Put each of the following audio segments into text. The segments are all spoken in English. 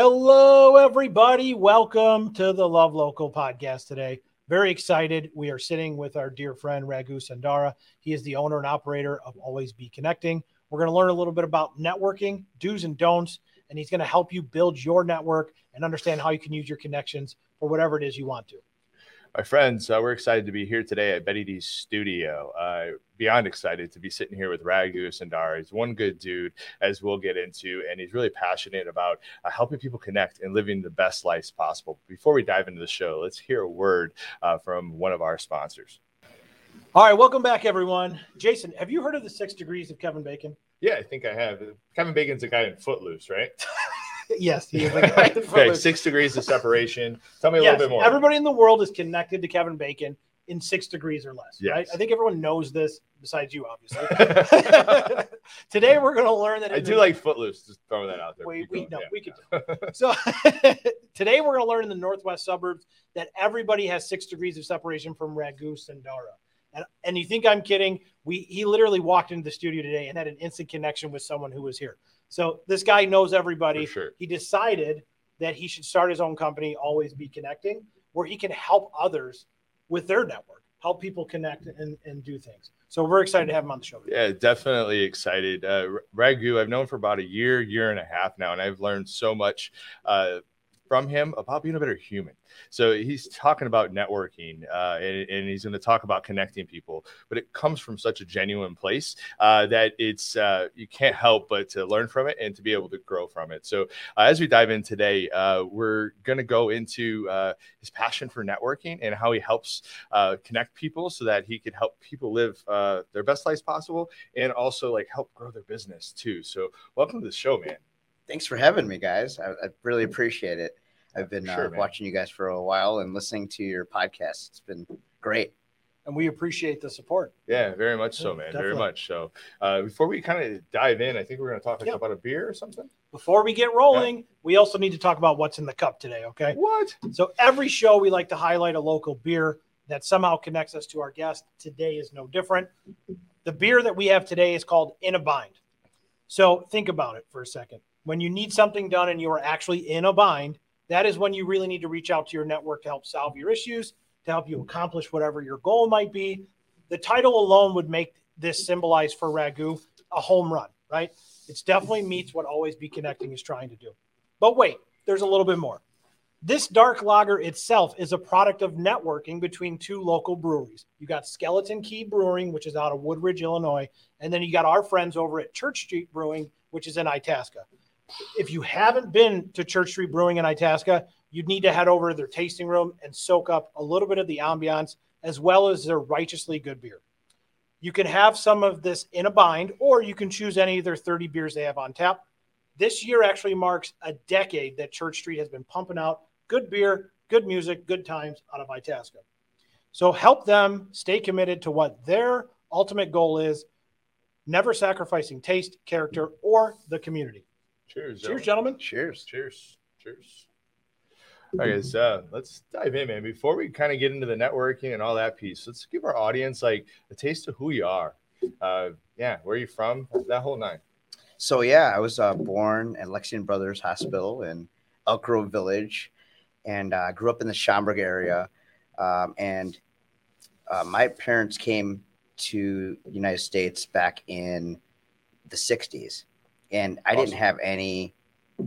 Hello, everybody. Welcome to the Love Local podcast today. Very excited. We are sitting with our dear friend Raghu Sandara. He is the owner and operator of Always Be Connecting. We're going to learn a little bit about networking, do's and don'ts, and he's going to help you build your network and understand how you can use your connections for whatever it is you want to. My friends, uh, we're excited to be here today at Betty D's studio. Uh, beyond excited to be sitting here with Raghu Sandara. He's one good dude, as we'll get into, and he's really passionate about uh, helping people connect and living the best lives possible. Before we dive into the show, let's hear a word uh, from one of our sponsors. All right, welcome back, everyone. Jason, have you heard of the six degrees of Kevin Bacon? Yeah, I think I have. Kevin Bacon's a guy in Footloose, right? yes, he is guy okay, six degrees of separation. Tell me a yes, little bit more. Everybody in the world is connected to Kevin Bacon in six degrees or less, Yes. right? I think everyone knows this besides you, obviously. Today, we're going to learn that I do the- like Footloose. Just throwing that out there. We, we no, Yeah. we could. So today we're going to learn in the northwest suburbs that everybody has six degrees of separation from Ragu Sandara. And, and you think I'm kidding? We he literally walked into the studio today and had an instant connection with someone who was here. So this guy knows everybody. Sure. He decided that he should start his own company, always be connecting, where he can help others with their network, help people connect and, and do things. So we're excited to have him on the show. today. Yeah, definitely excited. Uh, Ragu, I've known for about a year, year and a half now, and I've learned so much uh, from him about being a better human. So he's talking about networking, uh, and, and he's going to talk about connecting people, but it comes from such a genuine place uh, that it's uh, you can't help but to learn from it and to be able to grow from it. So uh, as we dive in today, uh, we're going to go into uh, his passion for networking and how he helps connect people so that he can help people live their best lives possible and also like help grow their business too. So welcome to the show, man. Thanks for having me, guys. I, I really appreciate it. I've been Sure, uh, watching you guys for a while and listening to your podcast. It's been great. And we appreciate the support. Yeah, very much so, man. definitely. Very much so. Uh, before we kind of dive in, I think we're going to talk like, Yeah. about a beer or something. Before we get rolling, we also need to talk about what's in the cup today, okay? What? So every show we like to highlight a local beer that somehow connects us to our guest. Today is no different. The beer that we have today is called In a Bind. So think about it for a second. When you need something done and you are actually in a bind, that is when you really need to reach out to your network to help solve your issues, to help you accomplish whatever your goal might be. The title alone would make this symbolize for Ragu a home run, right? It's definitely meets what Always Be Connecting is trying to do. But wait, there's a little bit more. This dark lager itself is a product of networking between two local breweries. You got Skeleton Key Brewing, which is out of Woodridge, Illinois, and then you got our friends over at Church Street Brewing, which is in Itasca. If you haven't been to Church Street Brewing in Itasca, you'd need to head over to their tasting room and soak up a little bit of the ambiance as well as their righteously good beer. You can have some of this in a bind, or you can choose any of their 30 beers they have on tap. This year actually marks a decade that Church Street has been pumping out good beer, good music, good times out of Itasca. So help them stay committed to what their ultimate goal is, never sacrificing taste, character, or the community. Cheers. Cheers, gentlemen. gentlemen. Cheers. Cheers. Cheers. All right, guys, uh, let's dive in, man. Before we kind of get into the networking and all that piece, let's give our audience like a taste of who you are. Uh, yeah, where are you from? That whole nine. So, yeah, I was uh, born at Alexian Brothers Hospital in Elk Grove Village and uh, grew up in the Schaumburg area. Um, and uh, my parents came to the United States back in the 60s. And I didn't have any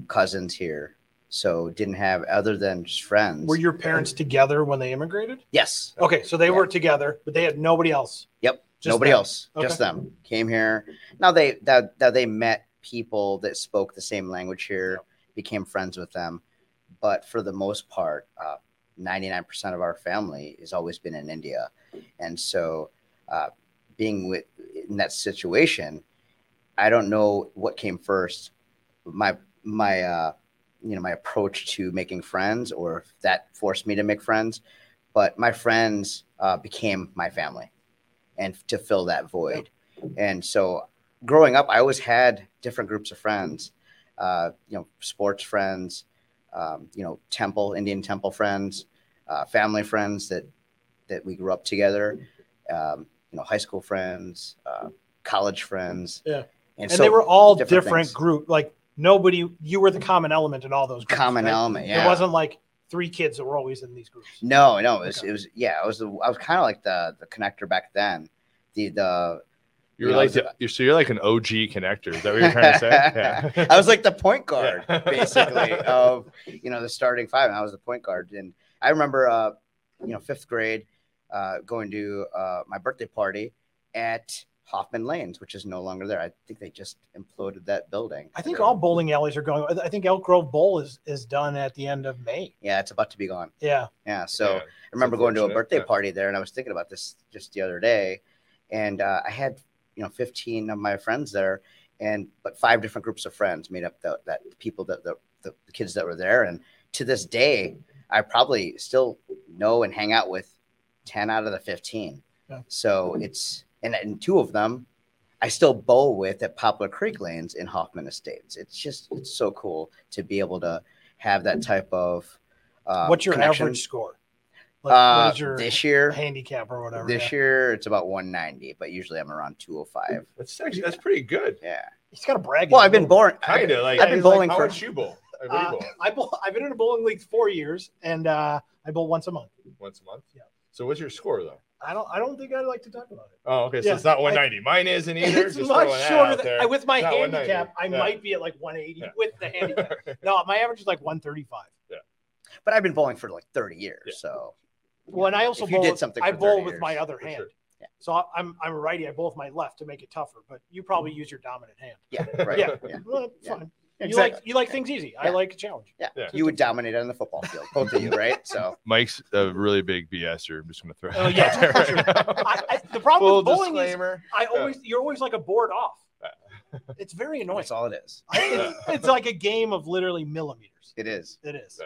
cousins here. So, didn't have other than just friends. Were your parents together when they immigrated? Yes. Okay, so they Yeah. were together, but they had nobody else. Yep. Just Nobody them. else, Okay. just them came here. Now they that that they met people that spoke the same language here, became friends with them. But for the most part, uh, 99% of our family has always been in India. And so uh, being with in that situation, I don't know what came first. My my uh, you know my approach to making friends, or if that forced me to make friends. But my friends uh, became my family, and to fill that void. And so, growing up, I always had different groups of friends. Uh, you know, sports friends, um, you know, temple Indian temple friends, uh, family friends that that we grew up together. Um, you know, high school friends, uh, college friends. Yeah. And, And so they were all different different, group, like nobody. You were the common element in all those groups, Common right? element, yeah. It wasn't like three kids that were always in these groups. No, no, it was, Okay. it was yeah, I was the, I was kind of like the the connector back then. The the You're You know, like the, you're, so you're like an OG connector. Is that what you're trying to say? Yeah. I was like the point guard Yeah. basically of you know the starting five. And I was the point guard, and I remember uh you know fifth grade uh going to uh my birthday party at Hoffman Lanes, which is no longer there. I think they just imploded that building. I think all bowling alleys are going. I think Elk Grove Bowl is is done at the end of May. Yeah, it's about to be gone. Yeah, Yeah, so. Yeah. I remember going to a birthday yeah. party there, and I was thinking about this just the other day, and uh, I had you know 15 of my friends there, and but five different groups of friends made up the, that people that the, the the kids that were there, and to this day, I probably still know and hang out with 10 out of the 15. Yeah. So it's and, and two of them. I still bowl with at Poplar Creek Lanes in Hoffman Estates. It's just it's so cool to be able to have that type of. Uh, what's your connection. average score? Like, Uh, what is your this year, handicap or whatever? this yeah. year it's about 190, but usually I'm around 205. That's actually that's pretty good. Yeah. he's got a brag. Well, I've been boring. Kind of like I've been it's like, bowling how for- much you bowl? Like, what do you Uh. I bowl, I've been in a bowling league four years, and uh, I bowl once a month. once a month. Yeah. So what's your score though? I don't. I don't think I'd like to talk about it. Oh, okay. So Yeah, it's not I- 190. Mine isn't either. it's Just much throwing shorter than. I, with my Not 190. handicap. I Yeah. might be at like 180 Yeah. with the handicap. no, my average is like 135. Yeah. But I've been bowling for like 30 years. Yeah. So Well, and I also you bowl. did something I bowl 30 with my other hand. sure. Yeah. So I- I'm I'm a righty. I bowl with my left to make it tougher. But you probably use your dominant hand. yeah, right. Yeah. yeah. Well, that's Yeah. You Exactly. like you like things easy. I like a challenge. Yeah. Yeah. You would dominate on the football field, both of you, right? So Mike's a really big BSer. I'm just gonna throw. Oh, it yeah, out there right now. I, I, the problem Full with bowling is. I always you're always like a board off. It's very annoying. that's all it is. It's, it's like a game of literally millimeters. It is. It is.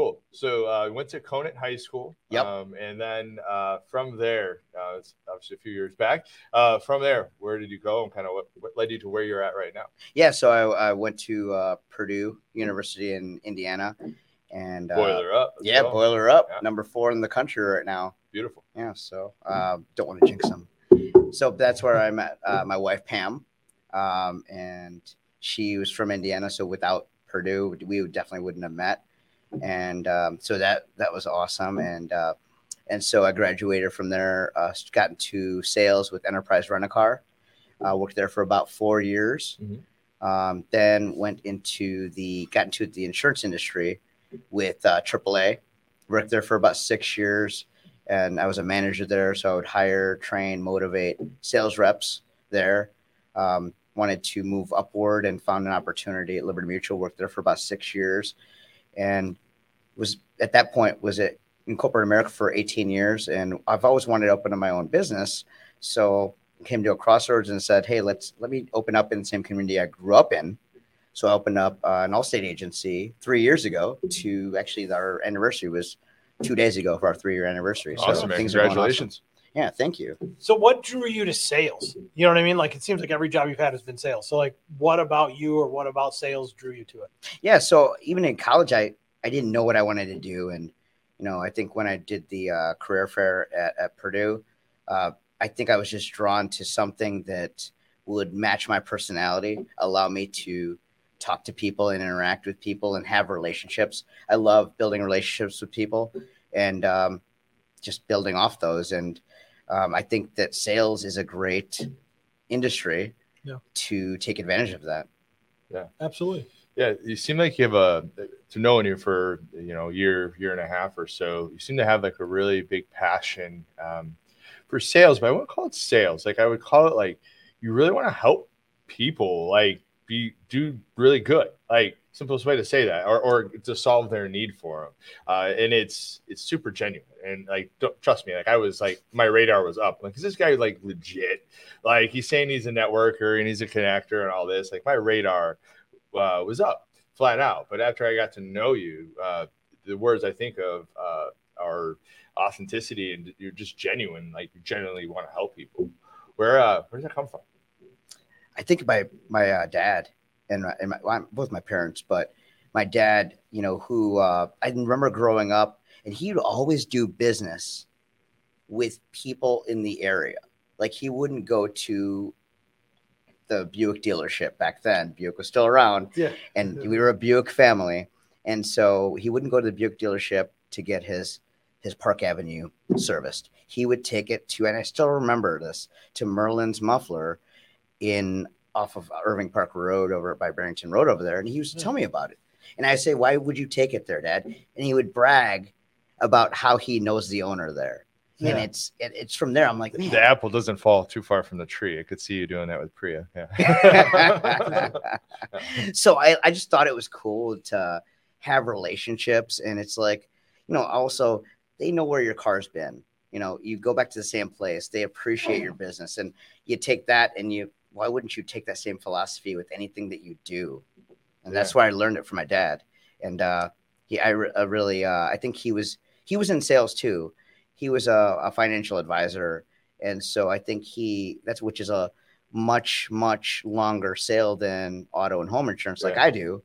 Cool. So uh, went to Conant High School. Yep. Um, and then uh, from there, uh, it's obviously a few years back. Uh, from there, where did you go, and kind of what, what led you to where you're at right now? Yeah. So I, I went to uh, Purdue University in Indiana, and uh, Boiler up. Yeah, boiler up. Yeah. Number four in the country right now. Beautiful. Yeah, so don't want to jinx them. So that's where I met uh, my wife Pam, um, and she was from Indiana. So without Purdue, we definitely wouldn't have met. And um, so that that was awesome. And uh, and so I graduated from there, uh, got into sales with Enterprise Rent a Car. Uh, worked there for about four years. Mhm. Um, then went into the got into the insurance industry with uh, AAA. Worked there for about six years and I was a manager there. So I would hire, train, motivate sales reps there. Um, wanted to move upward and found an opportunity at Liberty Mutual. Worked there for about six years, and was at that point was at in corporate America for 18 years. And I've always wanted to open up my own business, so came to a crossroads and said, "Hey, let's let me open up in the same community I grew up in." So I opened up uh, an Allstate agency three years ago. To actually, our anniversary was two days ago for our three year anniversary. So Awesome, man. things are going awesome. Yeah, thank you. So what drew you to sales? You know what I mean? Like it seems like every job you've had has been sales. So like what about you or what about sales drew you to it? Yeah, so even in college, I I didn't know what I wanted to do, and you know, I think when I did the uh, career fair at, at Purdue, uh, I think I was just drawn to something that would match my personality, allow me to talk to people and interact with people and have relationships. I love building relationships with people and um, just building off those. And um, I think that sales is a great industry Yeah. to take advantage of that. Yeah, absolutely. Yeah, you seem like you have a to knowing you for you know year year and a half or so. You seem to have like a really big passion um, for sales, but I wouldn't call it sales. Like I would call it like you really want to help people, like be do really good. Like simplest way to say that, or or to solve their need for them. Uh, and it's it's super genuine. And like, don't trust me. Like I was like my radar was up. Like, is this guy like legit? Like he's saying he's a networker and he's a connector and all this. Like my radar uh, was up flat out. But after I got to know you, uh, the words I think of uh, are authenticity and you're just genuine. Like you genuinely want to help people. Where uh, where does that come from? I think my my uh, dad and my, and my well, both my parents, but my dad, you know, who uh, I remember growing up, and he would always do business with people in the area. Like he wouldn't go to the Buick dealership back then. Buick was still around, Yeah. and Yeah. we were a Buick family, and so he wouldn't go to the Buick dealership to get his his Park Avenue serviced. He would take it to, and I still remember this, to Merlin's Muffler in off of Irving Park Road over by Barrington Road over there, and he used to tell hmm. me about it. And I say, "Why would you take it there, Dad?" And he would brag about how he knows the owner there, and it's it, it's from there. I'm like, man, The apple doesn't fall too far from the tree. I could see you doing that with Priya. Yeah. so I, I just thought it was cool to have relationships and it's like you know also they know where your car's been you know you go back to the same place they appreciate your business and you take that and you why wouldn't you take that same philosophy with anything that you do and that's why i learned it from my dad and uh he i, re- I really uh i think he was he was in sales too he was a, a financial advisor and so i think he that's which is a much much longer sale than auto and home insurance like Yeah. I do.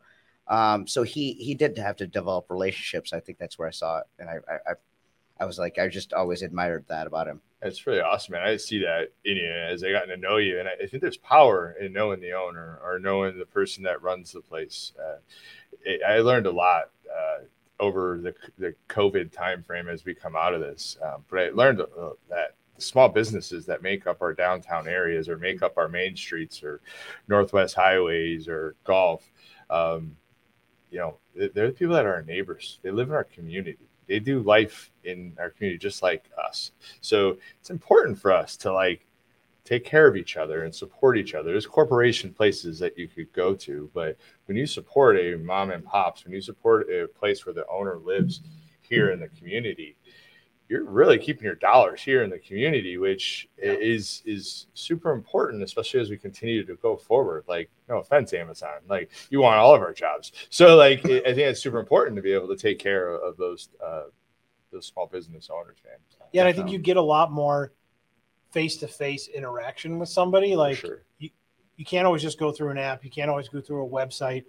Um, so he he did have to develop relationships. I think that's where I saw it, and I I, I, I was like I just always admired that about him. It's really awesome, man. I see that in you as I gotten to know you, and I, think there's power in knowing the owner or knowing the person that runs the place. Uh, it, I learned a lot uh, over the the COVID time frame as we come out of this, um, but I learned uh, that small businesses that make up our downtown areas or make up our main streets or northwest highways or golf, um, you know, they're the people that are our neighbors. They live in our community. They do life in our community just like us. So it's important for us to like take care of each other and support each other. There's corporation places that you could go to, but when you support a mom and pops, when you support a place where the owner lives here in the community, you're really keeping your dollars here in the community, which i- is is super important, especially as we continue to go forward. Like, no offense, Amazon, like you want all of our jobs, so like I think it's super important to be able to take care of, those uh, those small business owners, man. Yeah, and I think you get a lot more face to face interaction with somebody. Like sure. you can't always just go through an app. You can't always go through a website.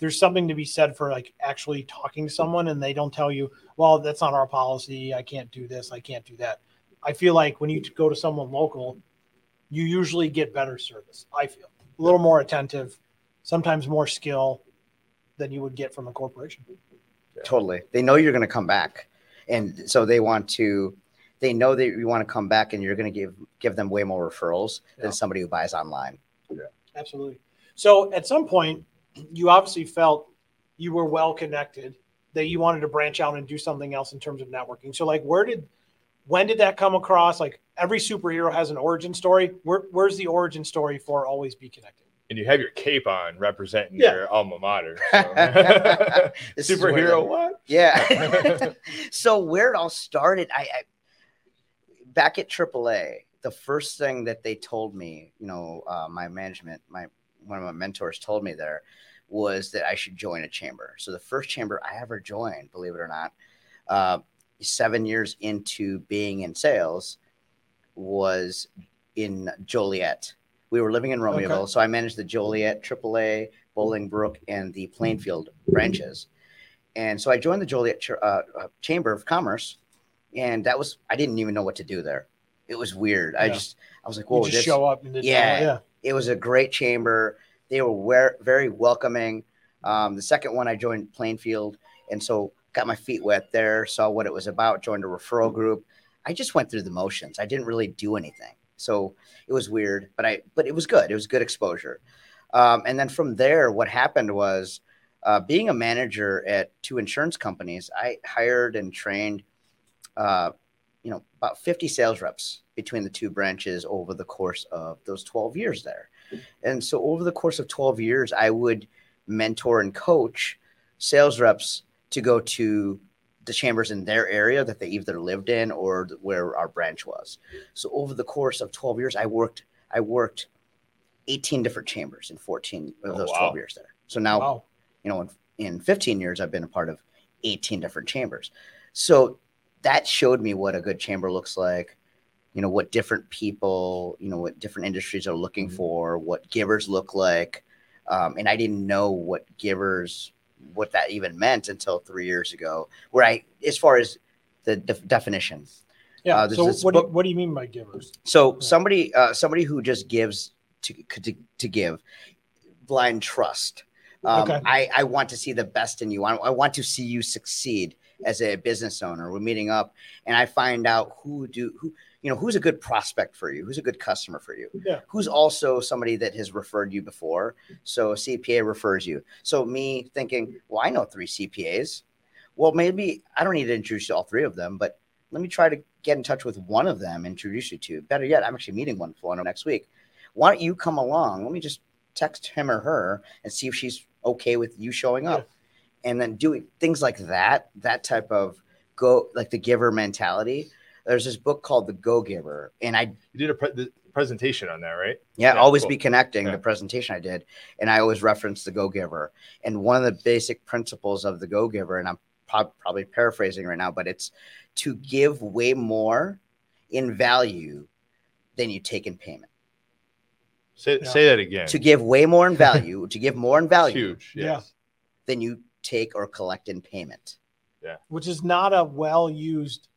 There's something to be said for like actually talking to someone and they don't tell you, well, that's not our policy. I can't do this. I can't do that. I feel like when you go to someone local, you usually get better service. I feel a little more attentive, sometimes more skill than you would get from a corporation. Totally, they know you're going to come back, and so they want to. They know that you want to come back, and you're going to give give them way more referrals Yeah. than somebody who buys online. Absolutely. So at some point, you obviously felt you were well connected, that you wanted to branch out and do something else in terms of networking. So, like, where did, when did that come across? Like, every superhero has an origin story. Where, where's the origin story for Always Be Connected? And you have your cape on representing Yeah. your alma mater. so. This is where Superhero, the- what? Yeah. so where it all started, I, I back at AAA, the first thing that they told me, you know, uh, my management, my one of my mentors told me there was that I should join a chamber. So the first chamber I ever joined, believe it or not, uh, seven years into being in sales, was in Joliet. We were living in Romeoville, so I managed the Joliet, AAA, Bolingbrook, and the Plainfield branches. And so I joined the Joliet Ch- uh, uh, Chamber of Commerce, and that was I didn't even know what to do there. It was weird. I just I was like, You "Whoa, just this, show up Yeah. yeah. It was a great chamber. They were wer- very welcoming. Um, the second one, I joined Plainfield, and so got my feet wet there. Saw what it was about. Joined a referral group. I just went through the motions. I didn't really do anything, so it was weird. But I, but it was good. It was good exposure. Um, and then from there, what happened was, uh, being a manager at two insurance companies, I hired and trained, uh, you know, about 50 sales reps between the two branches over the course of those 12 years there. And so over the course of 12 years, I would mentor and coach sales reps to go to the chambers in their area that they either lived in or where our branch was. So over the course of 12 years, I worked, I worked 18 different chambers in 14 of Oh, those wow. 12 years there. So now Wow. you know, in, in 15 years, I've been a part of 18 different chambers. So that showed me what a good chamber looks like, you know, what different people, you know, what different industries are looking Mhm. for, what givers look like. Um, and I didn't know what givers, what that even meant until three years ago, where I, as far as the def- definition. Yeah. Uh, so what do, you, what do you mean by givers? So Yeah. somebody, uh, somebody who just gives to to, to give blind trust. Um, Okay. I, I want to see the best in you. I, I want to see you succeed as a business owner. We're meeting up, and I find out who do who you know who's a good prospect for you, who's a good customer for you, Yeah. who's also somebody that has referred you before. So a CPA refers you. So me thinking, well, I know three CPAs. Well, maybe I don't need to introduce you to all three of them, but let me try to get in touch with one of them, introduce you to. Better yet, I'm actually meeting one one next week. Why don't you come along? Let me just text him or her and see if she's okay with you showing up. And then doing things like that, that type of go like the giver mentality. There's this book called The Go Giver, and I You did a pre- the presentation on that, right? yeah, Yeah, always cool. be connecting Yeah. the presentation I did, and I always reference the Go Giver. And one of the basic principles of the Go Giver, and I'm prob- probably paraphrasing right now, but it's to give way more in value than you take in payment. Say, Yeah. say that again. To give way more in value, to give more in value huge. Yeah. Yes. than you take or collect in payment. Yeah. Which is not a well used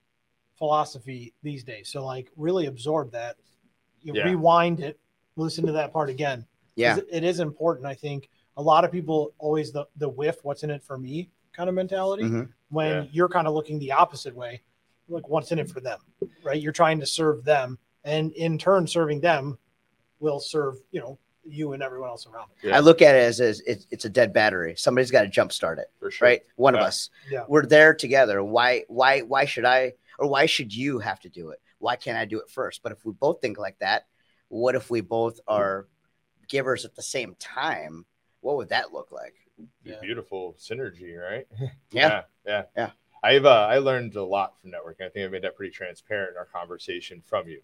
philosophy these days. So like really absorb that. You Yeah. rewind it, listen to that part again. Yeah, it- it is important. I think a lot of people always the the whiff, what's in it for me kind of mentality. Mhm. When Yeah. you're kind of looking the opposite way, like what's in it for them, right? You're trying to serve them, and in turn, serving them will serve you know you and everyone else around. It. Yeah. I look at it as, as it's, it's a dead battery. Somebody's got to jumpstart it, For sure. right? One of us. Yeah. We're there together. Why? Why? Why should I? Or why should you have to do it? Why can't I do it first? But if we both think like that, what if we both are givers at the same time? What would that look like? Yeah. Beautiful synergy, right? Yeah. yeah. Yeah. I've uh, I learned a lot from networking. I think I made that pretty transparent in our conversation from you.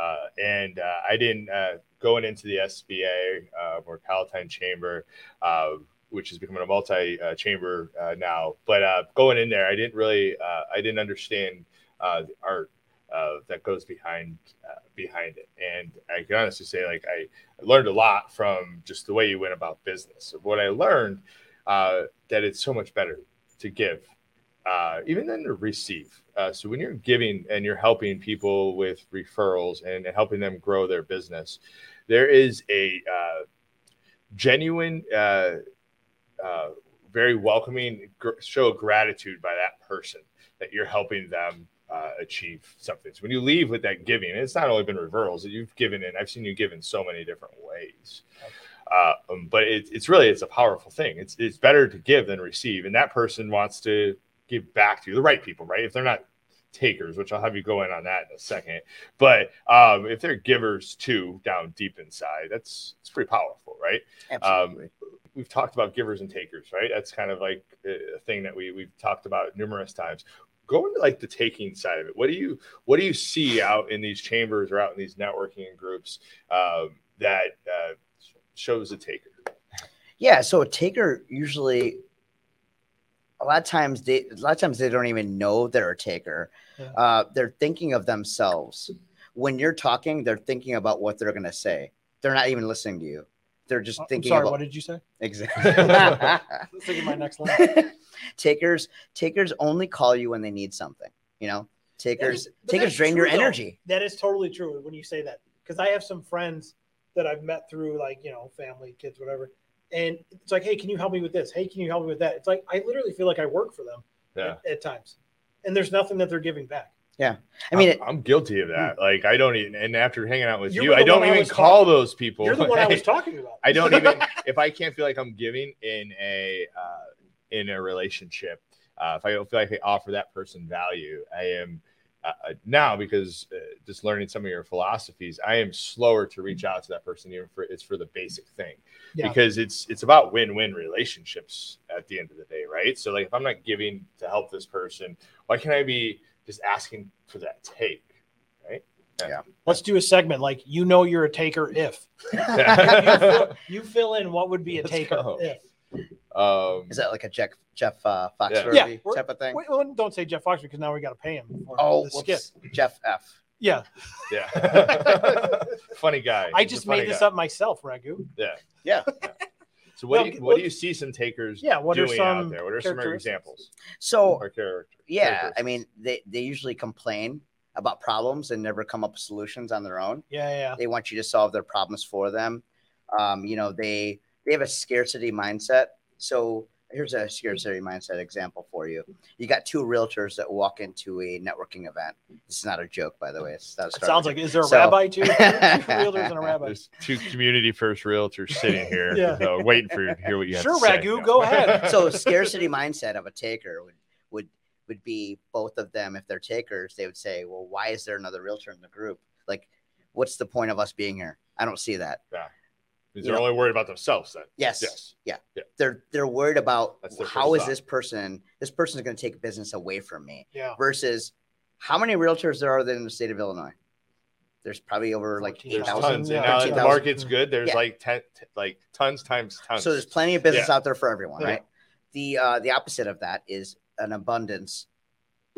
Uh, and uh, I didn't uh, going into the SBA uh, or Palatine Chamber, uh, which is becoming a multi-chamber uh, now. But going in there, I didn't really I didn't understand the art that goes behind behind it. And I can honestly say, like I, learned a lot from just the way you went about business. What I learned that it's so much better to give, uh, even than to receive. Uh, so when you're giving and you're helping people with referrals and helping them grow their business, there is a uh, genuine, uh, uh, very welcoming gr- show of gratitude by that person that you're helping them uh, achieve something. So when you leave with that giving, it's not only been referrals that you've given in. I've seen you give in so many different ways. Uh, um, but it, it's really it's a powerful thing. It's it's better to give than receive, and that person wants to give back to you, the right people, right? If they're not takers, which I'll have you go in on that in a second, but um, if they're givers too, down deep inside, that's it's pretty powerful, right? Absolutely. we've talked about givers and takers, right? That's kind of like a thing that we we've talked about numerous times. Go into like the taking side of it. What do you what do you see out in these chambers or out in these networking groups um, that uh, shows a taker? Yeah, so a taker usually a lot of times they a lot of times they don't even know they're a taker. Yeah. Uh, they're thinking of themselves. When you're talking, they're thinking about what they're gonna say. They're not even listening to you. They're just I'm thinking sorry, about what did you say? exactly. Let's look at my next line. takers takers only call you when they need something. You know, takers is- takers drain your true, though. energy. That is totally true when you say that. Because I have some friends that I've met through like, you know, family, kids, whatever. And it's like, hey, can you help me with this? Hey, can you help me with that? It's like I literally feel like I work for them Yeah. at, at times. And there's nothing that they're giving back. Yeah, I mean, I'm, I'm guilty of that. Like I don't even, and after hanging out with You you, were the I don't one I even call talking- those people. You're the one I was talking about. I don't even if I can't feel like I'm giving in a uh, in a relationship. Uh, if I don't feel like I offer that person value, I am uh, uh, now because uh, just learning some of your philosophies. I am slower to reach out to that person, even for it's for the basic thing, Yeah. because it's it's about win-win relationships at the end of the day, right? So like if I'm not giving to help this person, why can't I be just asking for that take? Right yeah. yeah. Let's do a segment like you know you're a taker if you, fill, you fill in what would be a Let's taker go. if. Um, is that like a Jeff Jeff uh, Yeah. Foxworthy Yeah, type of thing? Wait, well, don't say Jeff Fox because now we got to pay him for oh, the skit. Jeff F. Yeah, yeah, funny guy. I He's just made this guy. up myself, Ragu. Yeah. Yeah. So what No, do you, what- what do you see some takers Yeah, what are some out there? What are some examples So or character? yeah, I mean they they usually complain about problems and never come up with solutions on their own. Yeah, yeah. They want you to solve their problems for them. Um, you know, they they have a scarcity mindset. So here's a scarcity mindset example for you. You got two realtors that walk into a networking event. This is not a joke, by the way. It's not It sounds like is there a So- rabbi too? Two realtors and a rabbi. There's two community first realtors sitting here, Yeah. uh, waiting for you to hear what you have Sure, to say. Sure, Ragu, go ahead. so scarcity mindset of a taker would would would be both of them if they're takers they would say well why is there another realtor in the group like what's the point of us being here i don't see that Because they're know- only worried about themselves then. yes Yes. yeah. they're they're worried about That's their how first is thought. this person this person is going to take business away from me Yeah. versus how many realtors there are there in the state of illinois there's probably over like 14,000. There's 8,000 tons. yeah. Now that the market's good, there's Yeah. like ten, t- like tons times tons. So there's plenty of business Yeah. out there for everyone, Yeah. right? The uh, the opposite of that is an abundance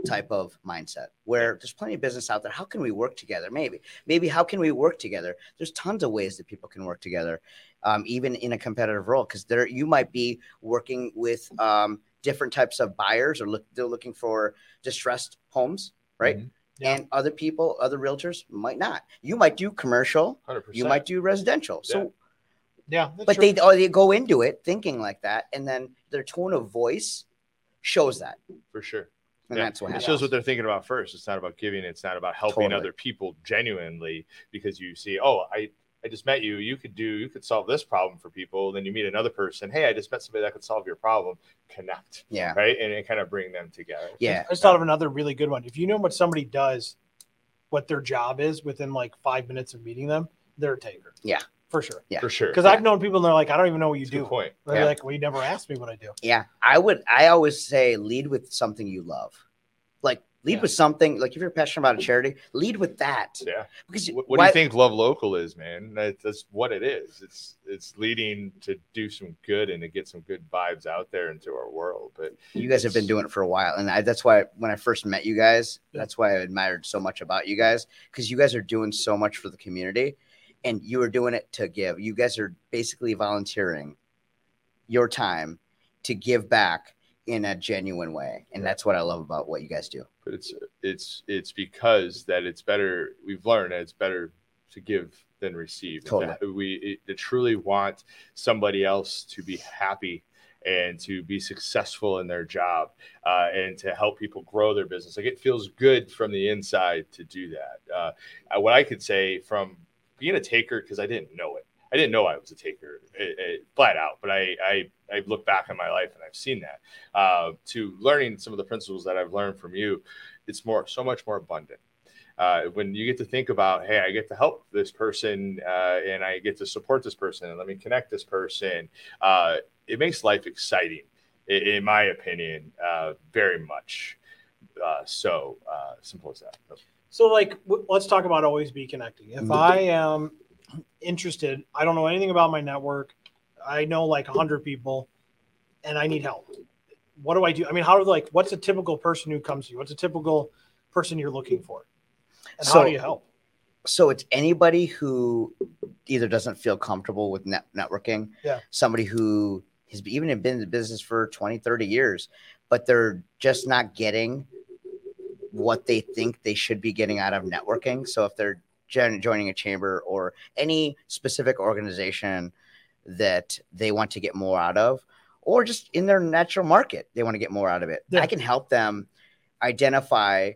type of mindset where there's plenty of business out there. How can we work together? Maybe, maybe how can we work together? There's tons of ways that people can work together, um, even in a competitive role, because there you might be working with um, different types of buyers or look they're looking for distressed homes, right? Mhm. Yeah. And other people, other realtors might not. You might do commercial, 100%. you might do residential. So Yeah. that's but true. they oh, they go into it thinking like that, and then their tone of voice shows that, for sure. And Yeah. that's what It happens. shows what they're thinking about first. It's not about giving. It's not about helping Totally. other people genuinely because you see, oh, I, I just met you. You could do, you could solve this problem for people. Then you meet another person. Hey, I just met somebody that could solve your problem. Connect, yeah, right? And, and kind of bring them together. yeah, I just thought of another really good one. If you know what somebody does, what their job is within like five minutes of meeting them, they're a taker. Yeah. For sure. Yeah. for sure. Because I've known people and they're like, I don't even know what you That's good do. point. They're Yeah. like, well, you never asked me what I do. yeah. I would. I always say lead with something you love, like lead Yeah. with something. Like if you're passionate about a charity, lead with that. Yeah. Because What, what do you think Love Local is, man? That's what it is. It's it's leading to do some good and to get some good vibes out there into our world. But you guys have been doing it for a while, and I, that's why when I first met you guys, that's why I admired so much about you guys because you guys are doing so much for the community, and you are doing it to give. You guys are basically volunteering your time to give back in a genuine way, and that's what I love about what you guys do. but it's it's it's because that it's better. We've learned that it's better to give than receive. Totally. To- we to truly want somebody else to be happy and to be successful in their job uh, and to help people grow their business. Like it feels good from the inside to do that. Uh, what I could say from being a taker because I didn't know it. I didn't know I was a taker eh, eh, flat out, but I, I I look back on my life and I've seen that. Uh, to learning some of the principles that I've learned from you, it's more so much more abundant. Uh, when you get to think about, hey, I get to help this person uh, and I get to support this person and let me connect this person, uh, it makes life exciting, in, in my opinion, uh, very much. Uh, so simple as that. So, like, w- let's talk about always be connecting. If mm-hmm. I am interested, I don't know anything about my network. I know like 100 people and I need help. What do I do? I mean, how do like, what's a typical person who comes to you? What's a typical person you're looking for? And how So- do you help? so it's anybody who either doesn't feel comfortable with net- networking Yeah. somebody who has even been in the business for 20 30 years but they're just not getting what they think they should be getting out of networking so if they're join- joining a chamber or any specific organization that they want to get more out of or just in their natural market they want to get more out of it Yeah. i can help them identify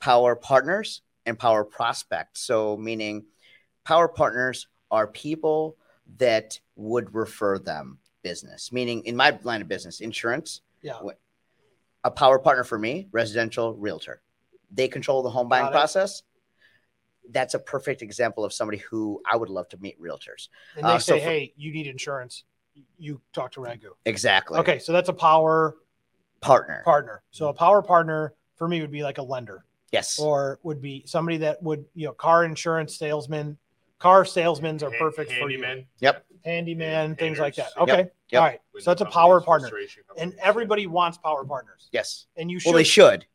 power partners and power prospects. So, meaning power partners are people that would refer them business, meaning in my line of business, insurance, Yeah. a power partner for me, residential realtor. They control the home buying Got it. process. That's a perfect example of somebody who I would love to meet realtors. And they Uh, so say, for- hey, you need insurance. You talk to Ragu. Exactly. Okay. So that's a power Partner. partner. So a power partner for me would be like a lender yes. or would be somebody that would, you know, car insurance salesman. Car salesmen are Hand- perfect for you. handyman. Yep. Handyman, things like that. Okay. Yep. All right. When So that's a power partner. And everybody wants power partners. Yes. And you should, Well, they should.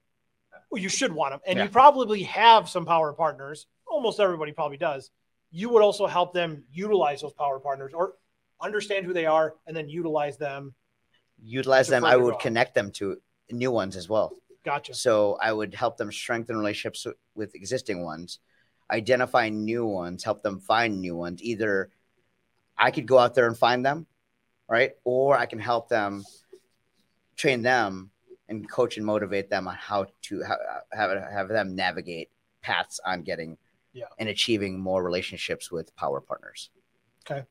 Well, you should want them. And Yeah. you probably have some power partners. Almost everybody probably does. You would also help them utilize those power partners or understand who they are and then utilize them. Utilize them. I would on. connect them to new ones as well. Gotcha. So I would help them strengthen relationships with existing ones, identify new ones, help them find new ones. Either I could go out there and find them, right? Or I can help them train them and coach and motivate them on how to have, have, have them navigate paths on getting Yeah. and achieving more relationships with power partners. Okay.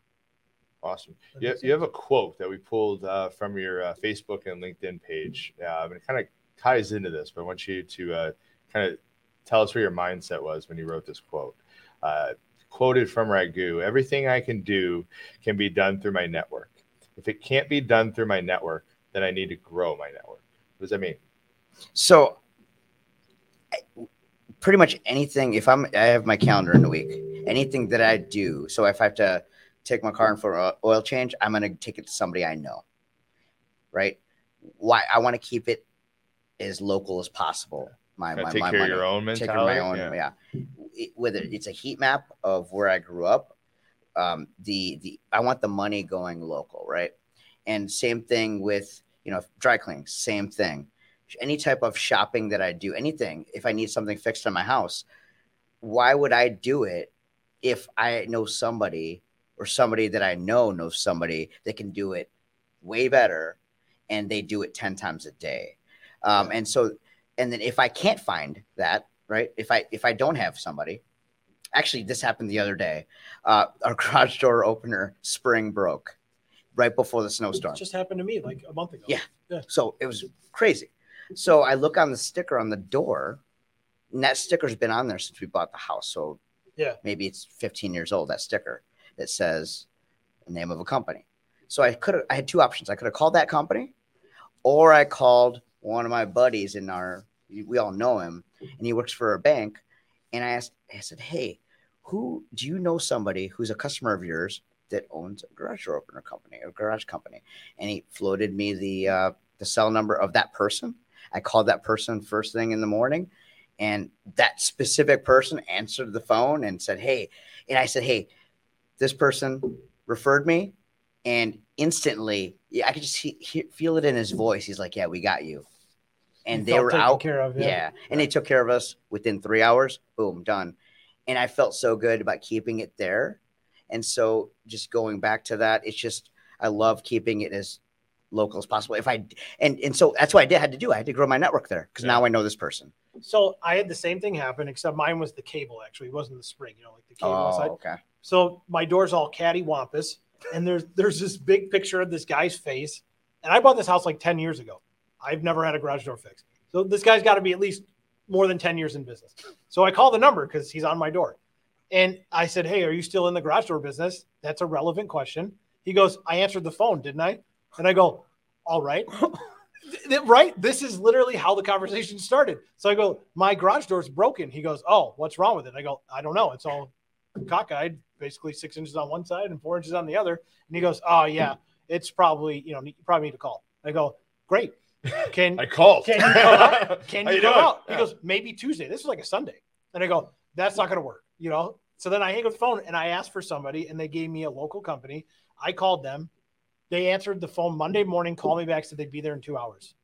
Awesome. You, you have a quote that we pulled uh, from your uh, Facebook and LinkedIn page, um, and it kind of ties into this. But I want you to uh, kind of tell us where your mindset was when you wrote this quote. Uh, quoted from Ragu: "Everything I can do can be done through my network. If it can't be done through my network, then I need to grow my network." What does that mean? So, pretty much anything. If I'm, I have my calendar in the week. Anything that I do. So if I have to take my car in for an oil change, I'm gonna take it to somebody I know. Right? Why? I want to keep it as local as possible. My, my, take my care money. of your own Take mentality. my own. Yeah. Yeah. It- whether it's a heat map of where I grew up, um, the the I want the money going local, right? And same thing with you know dry cleaning. Same thing any type of shopping that I do, anything, if I need something fixed in my house, why would I do it if I know somebody or somebody that I know knows somebody that can do it way better and they do it 10 times a day? Um, and so, and then if I can't find that, right? If I, if I don't have somebody, actually, this happened the other day. Uh, our garage door opener spring broke right before the snowstorm. It just happened to me like a month ago. Yeah. yeah. So it was crazy. So I look on the sticker on the door, and that sticker's been on there since we bought the house. So Yeah. maybe it's 15 years old. That sticker that says the name of a company. So I could. I had two options. I could have called that company, or I called one of my buddies in our. We all know him, and he works for a bank. And I asked. I said, "Hey, who do you know somebody who's a customer of yours that owns a garage door opener company, a garage company?" And he floated me the uh, the cell number of that person. I called that person first thing in the morning, and that specific person answered the phone and said, "Hey," and I said, "Hey, this person referred me," and instantly, yeah, I could just he, he, feel it in his voice. He's like, "Yeah, we got you," and You they were out. care of. Yeah. And they took care of us within three hours. Boom, done. And I felt so good about keeping it there. And so just going back to that, it's just I love keeping it as local as possible. If I and and so that's what I did had to do. I had to grow my network there because now I know this person. So I had the same thing happen, except mine was the cable. Actually, it wasn't the spring. You know, like the cable Oh, inside. okay. So my door's all cattywampus, and there's there's this big picture of this guy's face. And I bought this house like 10 years ago. I've never had a garage door fixed. So this guy's got to be at least more than 10 years in business. So I call the number because he's on my door. And I said, Hey, are you still in the garage door business? That's a relevant question. He goes, I answered the phone, didn't I? And I go, All right. Right? This is literally how the conversation started. So I go, My garage door's broken. He goes, Oh, what's wrong with it? I go, I don't know. It's all cockeyed, basically six inches on one side and four inches on the other. And he goes, Oh, yeah, it's probably, you know, you probably need to call. I go, Great. Can I call? Can you come out? Can you you come doing? out? He Yeah. goes, maybe Tuesday. This was like a Sunday. And I go, that's not going to work, you know? So then I hang up the phone and I asked for somebody and they gave me a local company. I called them. They answered the phone Monday morning, called me back, said they'd be there in two hours.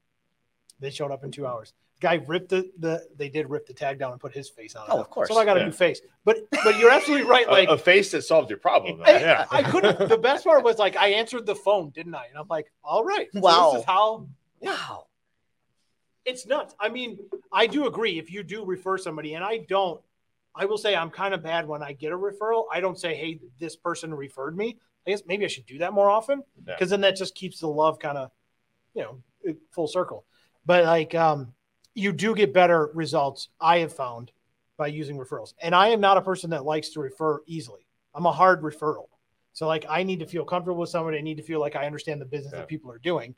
They showed up in two hours. Guy ripped the, the they did rip the tag down and put his face on it. Oh, of course. So I got a Yeah. new face. But but you're absolutely right. Like a, face that solved your problem. I, Yeah. I couldn't. The best part was like I answered the phone, didn't I? And I'm like, all right. so Wow. This is how Wow. it's nuts. I mean, I do agree if you do refer somebody, and I don't, I will say I'm kind of bad when I get a referral. I don't say, hey, this person referred me. I guess maybe I should do that more often Yeah. because then that just keeps the love kind of, you know, full circle. But like, um, you do get better results, I have found by using referrals. And I am not a person that likes to refer easily. I'm a hard referral. So like I need to feel comfortable with somebody. I need to feel like I understand the business Yeah. that people are doing.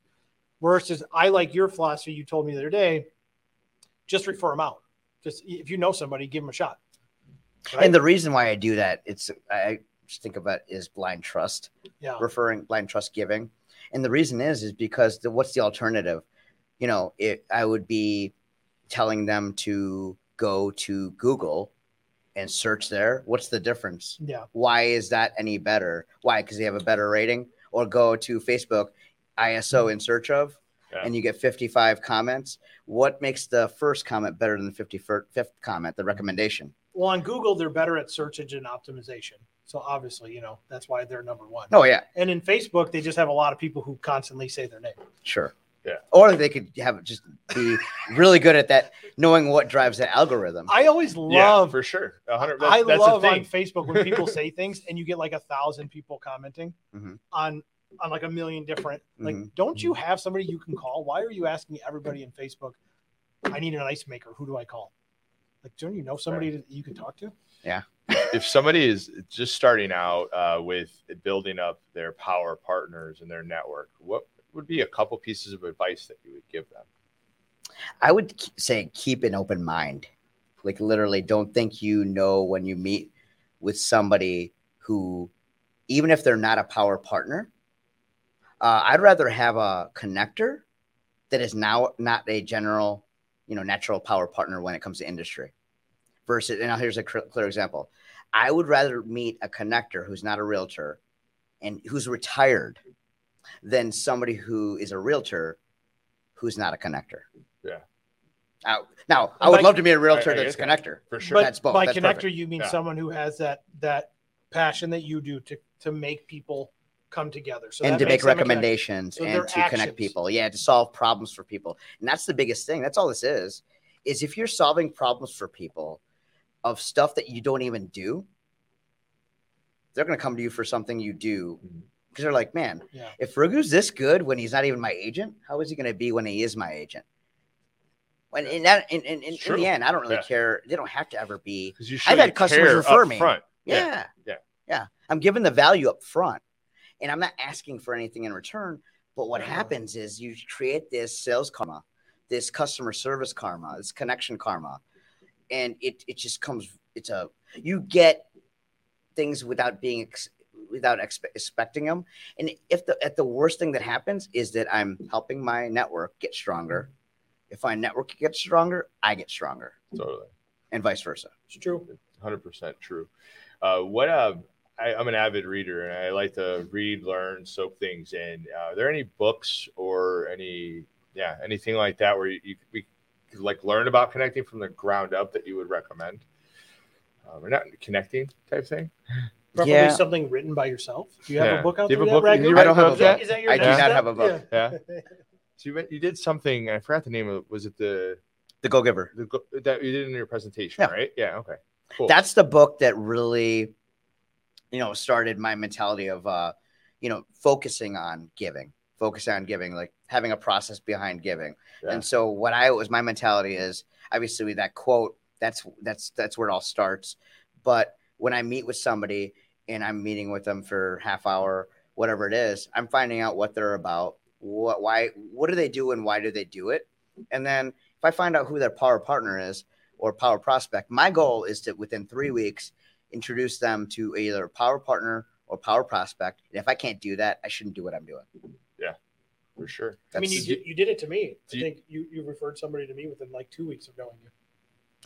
Versus I like your philosophy you told me the other day, just refer them out. Just if you know somebody, give them a shot. Right? And the reason why I do that, it's I just think about it is blind trust. yeah. referring blind trust giving and the reason is is because the, what's the alternative you know it i would be telling them to go to google and search there what's the difference Yeah. why is that any better why because they have a better rating or go to facebook iso in search of Yeah. and you get 55 comments, what makes the first comment better than the 55th comment, the recommendation? Well, on Google, they're better at search engine optimization. So obviously, you know, that's why they're number one. Oh, yeah, And in Facebook, they just have a lot of people who constantly say their name. sure. Yeah. Or they could have just be really good at that, knowing what drives that algorithm. I always yeah, love for sure. A hundred. I That's, that's love the on. Facebook when people say things and you get like a thousand people commenting Mhm. on on like a million different. Like, Mhm. don't you have somebody you can call? Why are you asking everybody in Facebook? I need an ice maker. Who do I call? Like, don't you know somebody that you can talk to? Yeah. if somebody is just starting out uh, with building up their power partners and their network, what would be a couple pieces of advice that you would give them? I would say keep an open mind. Like literally, don't think you know when you meet with somebody who, even if they're not a power partner, uh, I'd rather have a connector that is now not a general, you know, natural power partner when it comes to industry. Versus, and now here's a clear example. I would rather meet a connector who's not a realtor and who's retired than somebody who is a realtor who's not a connector. Yeah. Now, now I would by- love to be a realtor I- I that's a connector. For sure. But That's both. by That's connector, perfect. you mean Yeah. someone who has that that passion that you do to to make people come together. So and to make makes them a connector. recommendations So and to actions. connect people. Yeah, to solve problems for people. And that's the biggest thing. That's all this is. Is if you're solving problems for people of stuff that you don't even do, they're going to come to you for something you do mm-hmm. because they're like, man, Yeah. if Ragu's this good when he's not even my agent, how is he going to be when he is my agent? When in that in, in, in, in the end, I don't really Yeah. care. They don't have to ever be. I've had customers refer me. Front. Yeah. Yeah, yeah. Yeah. I'm giving the value up front and I'm not asking for anything in return. But what Yeah. happens is you create this sales karma, this customer service karma, this connection karma. And it, it just comes, it's a, you get things without being, ex, without expe- expecting them. And if the, at the worst thing that happens is that I'm helping my network get stronger. If my network gets stronger, I get stronger Totally. and vice versa. It's true. Hundred percent true. Uh, what uh, I, I'm an avid reader and I like to read, learn, soak things in. Uh, are there any books or any yeah anything like that where you, you we could like learn about connecting from the ground up that you would recommend? Uh, we're not connecting type thing. Probably Yeah. something written by yourself. Do you have Yeah. a book out Do you there? have a book? Did you I don't have a about that? book. Is that your I do not step? have a book. Yeah. So you, you did something. I forgot the name of. it. Was it the, The Go Giver. the go- that you did in your presentation? Yeah. Right. Yeah. Okay. Cool. that's the book that really you know started my mentality of uh you know focusing on giving focusing on giving like having a process behind giving Yeah. and so what i was my mentality is obviously that quote that's that's that's where it all starts but when i meet with somebody and i'm meeting with them for half hour whatever it is i'm finding out what they're about what why what do they do and why do they do it and then if i find out who their power partner is or power prospect. My goal is to within three weeks introduce them to either a power partner or power prospect. And if I can't do that, I shouldn't do what I'm doing. Yeah, for sure. I mean, you did, you did it to me. Do I you- think you, you referred somebody to me within like two weeks of knowing you.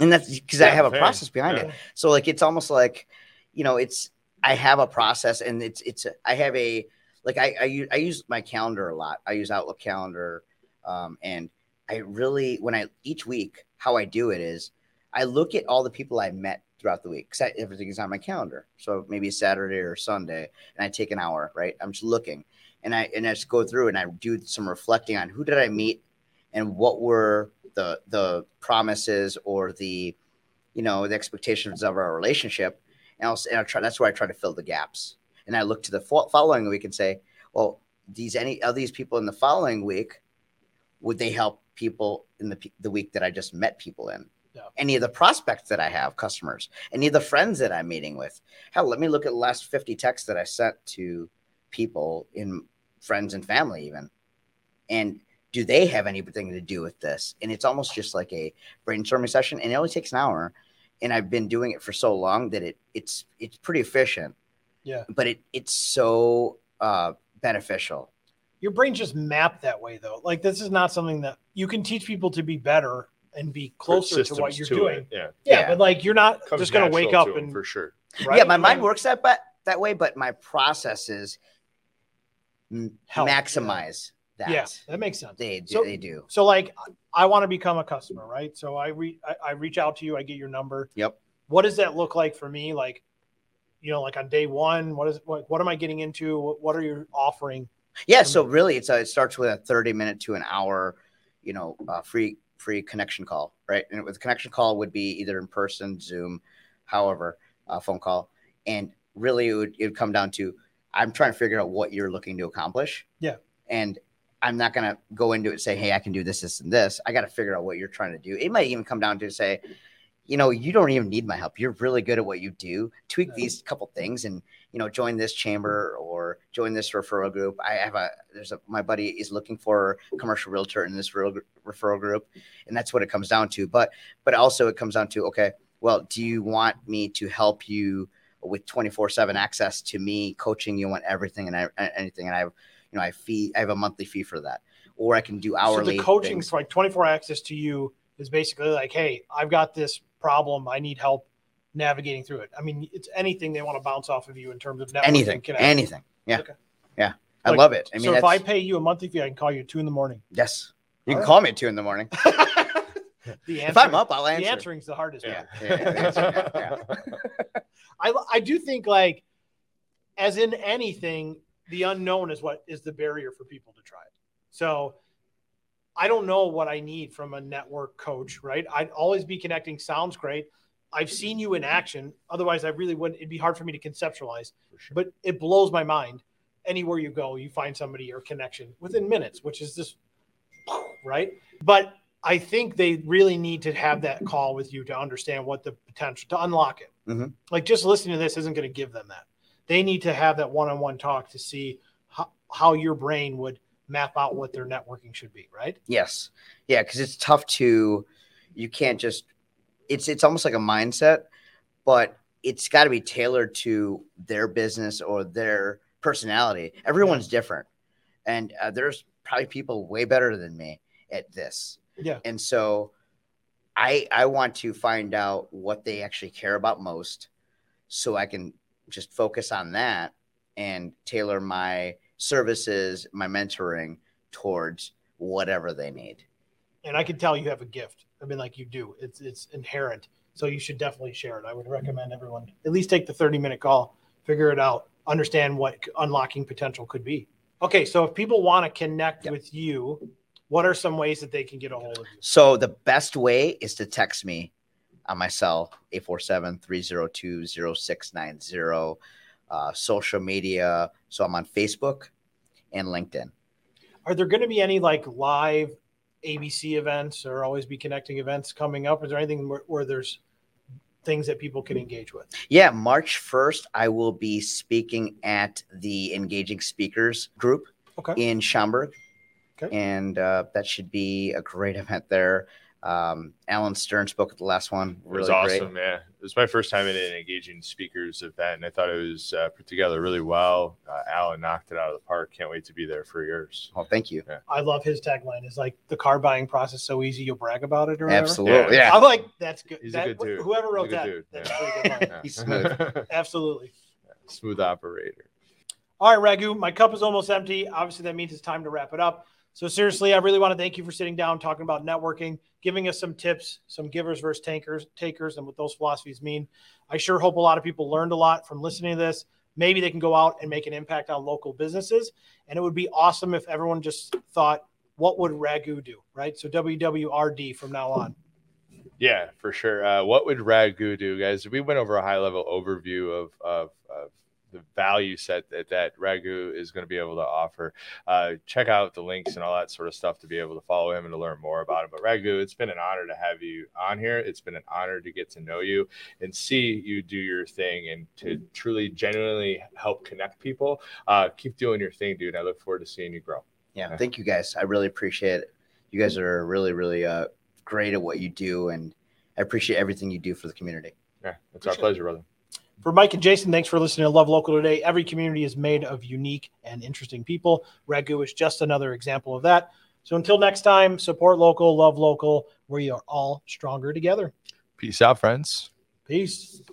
and that's because I have a fair. process behind Yeah. it. So like it's almost like, you know, it's I have a process and it's it's I have a like I I use my calendar a lot. I use Outlook calendar, um, and I really when I each week how I do it is I look at all the people I met throughout the week because everything is on my calendar. So maybe Saturday or Sunday, and I take an hour. Right, I'm just looking, and I and I just go through and I do some reflecting on who did I meet and what were the the promises or the you know the expectations of our relationship and I'll, and I'll try that's where I try to fill the gaps and I look to the fo- following week and say well these any of these people in the following week would they help people in the the week that I just met people in Yeah. any of the prospects that I have customers any of the friends that I'm meeting with hell let me look at the last 50 texts that I sent to people in friends and family even and do they have anything to do with this and it's almost just like a brainstorming session and it only takes an hour and i've been doing it for so long that it it's it's pretty efficient Yeah. but it it's so uh beneficial Your brain just mapped that way, though. Like this is not something that you can teach people to be better and be closer to what you're to doing. Yeah. Yeah, Yeah. but like you're not Comes just gonna wake up to 'em, and for sure. right? yeah my mind works that but that way but my process is m- Help, maximize that. Yeah, that makes sense. They do. So- they do. So like I want to become a customer, right? So I re I, I reach out to you, I get your number. Yep. What does that look like for me? Like, you know, like on day one, what is what what am I getting into? What, what are you offering? Yeah. So really, it's a, it starts with a thirty minute to an hour, you know, uh, free free connection call, right? And with a connection call would be either in person, Zoom, however, uh, phone call, and really it would, it would come down to I'm trying to figure out what you're looking to accomplish. Yeah. And I'm not gonna go into it and say, hey, I can do this, this, and this. I got to figure out what you're trying to do. It might even come down to say, you know, you don't even need my help. You're really good at what you do. Tweak these couple things and you know, join this chamber or join this referral group. I have a there's a my buddy is looking for a commercial realtor in this real, referral group, and that's what it comes down to. But but also it comes down to okay, well, do you want me to help you with 24 seven access to me, coaching you on everything and I, anything, and I have you know I fee I have a monthly fee for that, or I can do hourly. so the coaching things. for like 24 access to you is basically like, hey, I've got this problem, I need help navigating through it. I mean, it's anything they want to bounce off of you in terms of networking anything, anything. Yeah, Okay. yeah, I Like, love it. I mean, so if I pay you a monthly fee, I can call you at two in the morning. yes, you can All right. call me at two in the morning. the If I'm up, I'll the answer. answering's the hardest. Yeah. Yeah, yeah, the yeah. I I do think like as in anything, the unknown is what is the barrier for people to try it. So I don't know what I need from a network coach, right? I'd always be connecting sounds great. I've seen you in action. Otherwise, I really wouldn't. It'd be hard for me to conceptualize. Sure. But it blows my mind. Anywhere you go, you find somebody or connection within minutes, which is just right. But I think they really need to have that call with you to understand what the potential to unlock it. Mhm. Like just listening to this isn't going to give them that. They need to have that one-on-one talk to see how, how your brain would map out what their networking should be. Right? Yes. Yeah, because it's tough to you can't just it's it's almost like a mindset, but it's got to be tailored to their business or their personality. Everyone's different. And uh, there's probably people way better than me at this. Yeah. And so I I want to find out what they actually care about most so I can just focus on that and tailor my services, my mentoring towards whatever they need. And I can tell you have a gift. I mean, like you do. It's it's inherent. So you should definitely share it. I would recommend everyone at least take the 30 minute call, figure it out, understand what unlocking potential could be. Okay, so if people want to connect Yep. with you, what are some ways that they can get a hold of you? So the best way is to text me on my cell 847-302-0690 uh, social media so i'm on facebook and linkedin Are there going to be any like live ABC events or always be connecting events coming up? Is there anything where, where there's things that people can engage with? yeah march 1st i will be speaking at the engaging speakers group Okay. in schaumburg Okay. and uh, that should be a great event there um, alan stern spoke at the last one It was really great awesome, yeah. It was my first time at an engaging speakers event, and I thought it was uh, put together really well. Uh, Alan knocked it out of the park. Can't wait to be there for yours. well thank you I love his tagline is like the car buying process so easy you'll brag about it or whatever. absolutely Yeah. yeah, I'm like, that's good. He's a good dude. Whoever wrote that, dude. that's Yeah. a good line. He's smooth. Absolutely. Smooth operator. All right, Ragu, my cup is almost empty. Obviously, that means it's time to wrap it up. So, seriously, I really want to thank you for sitting down, talking about networking, giving us some tips, some givers versus tankers, takers, and what those philosophies mean. I sure hope a lot of people learned a lot from listening to this. Maybe they can go out and make an impact on local businesses. And it would be awesome if everyone just thought, what would Ragu do? Right. So, WWRD from now on. Yeah, for sure. Uh, what would Ragu do, guys? We went over a high level overview of, of, of the value set that, that Ragu is going to be able to offer. Uh, check out the links and all that sort of stuff to be able to follow him and to learn more about him. But Ragu, it's been an honor to have you on here. It's been an honor to get to know you and see you do your thing and to truly, genuinely help connect people. Uh, keep doing your thing, dude. I look forward to seeing you grow. Yeah, thank you guys. I really appreciate it. You guys are really, really uh, great at what you do, and I appreciate everything you do for the community. Yeah, it's our Appreciate it. pleasure, brother. For Mike and Jason, thanks for listening to Love Local today. Every community is made of unique and interesting people. Ragu is just another example of that. So until next time, support local, love local. We are all stronger together. Peace out, friends. Peace.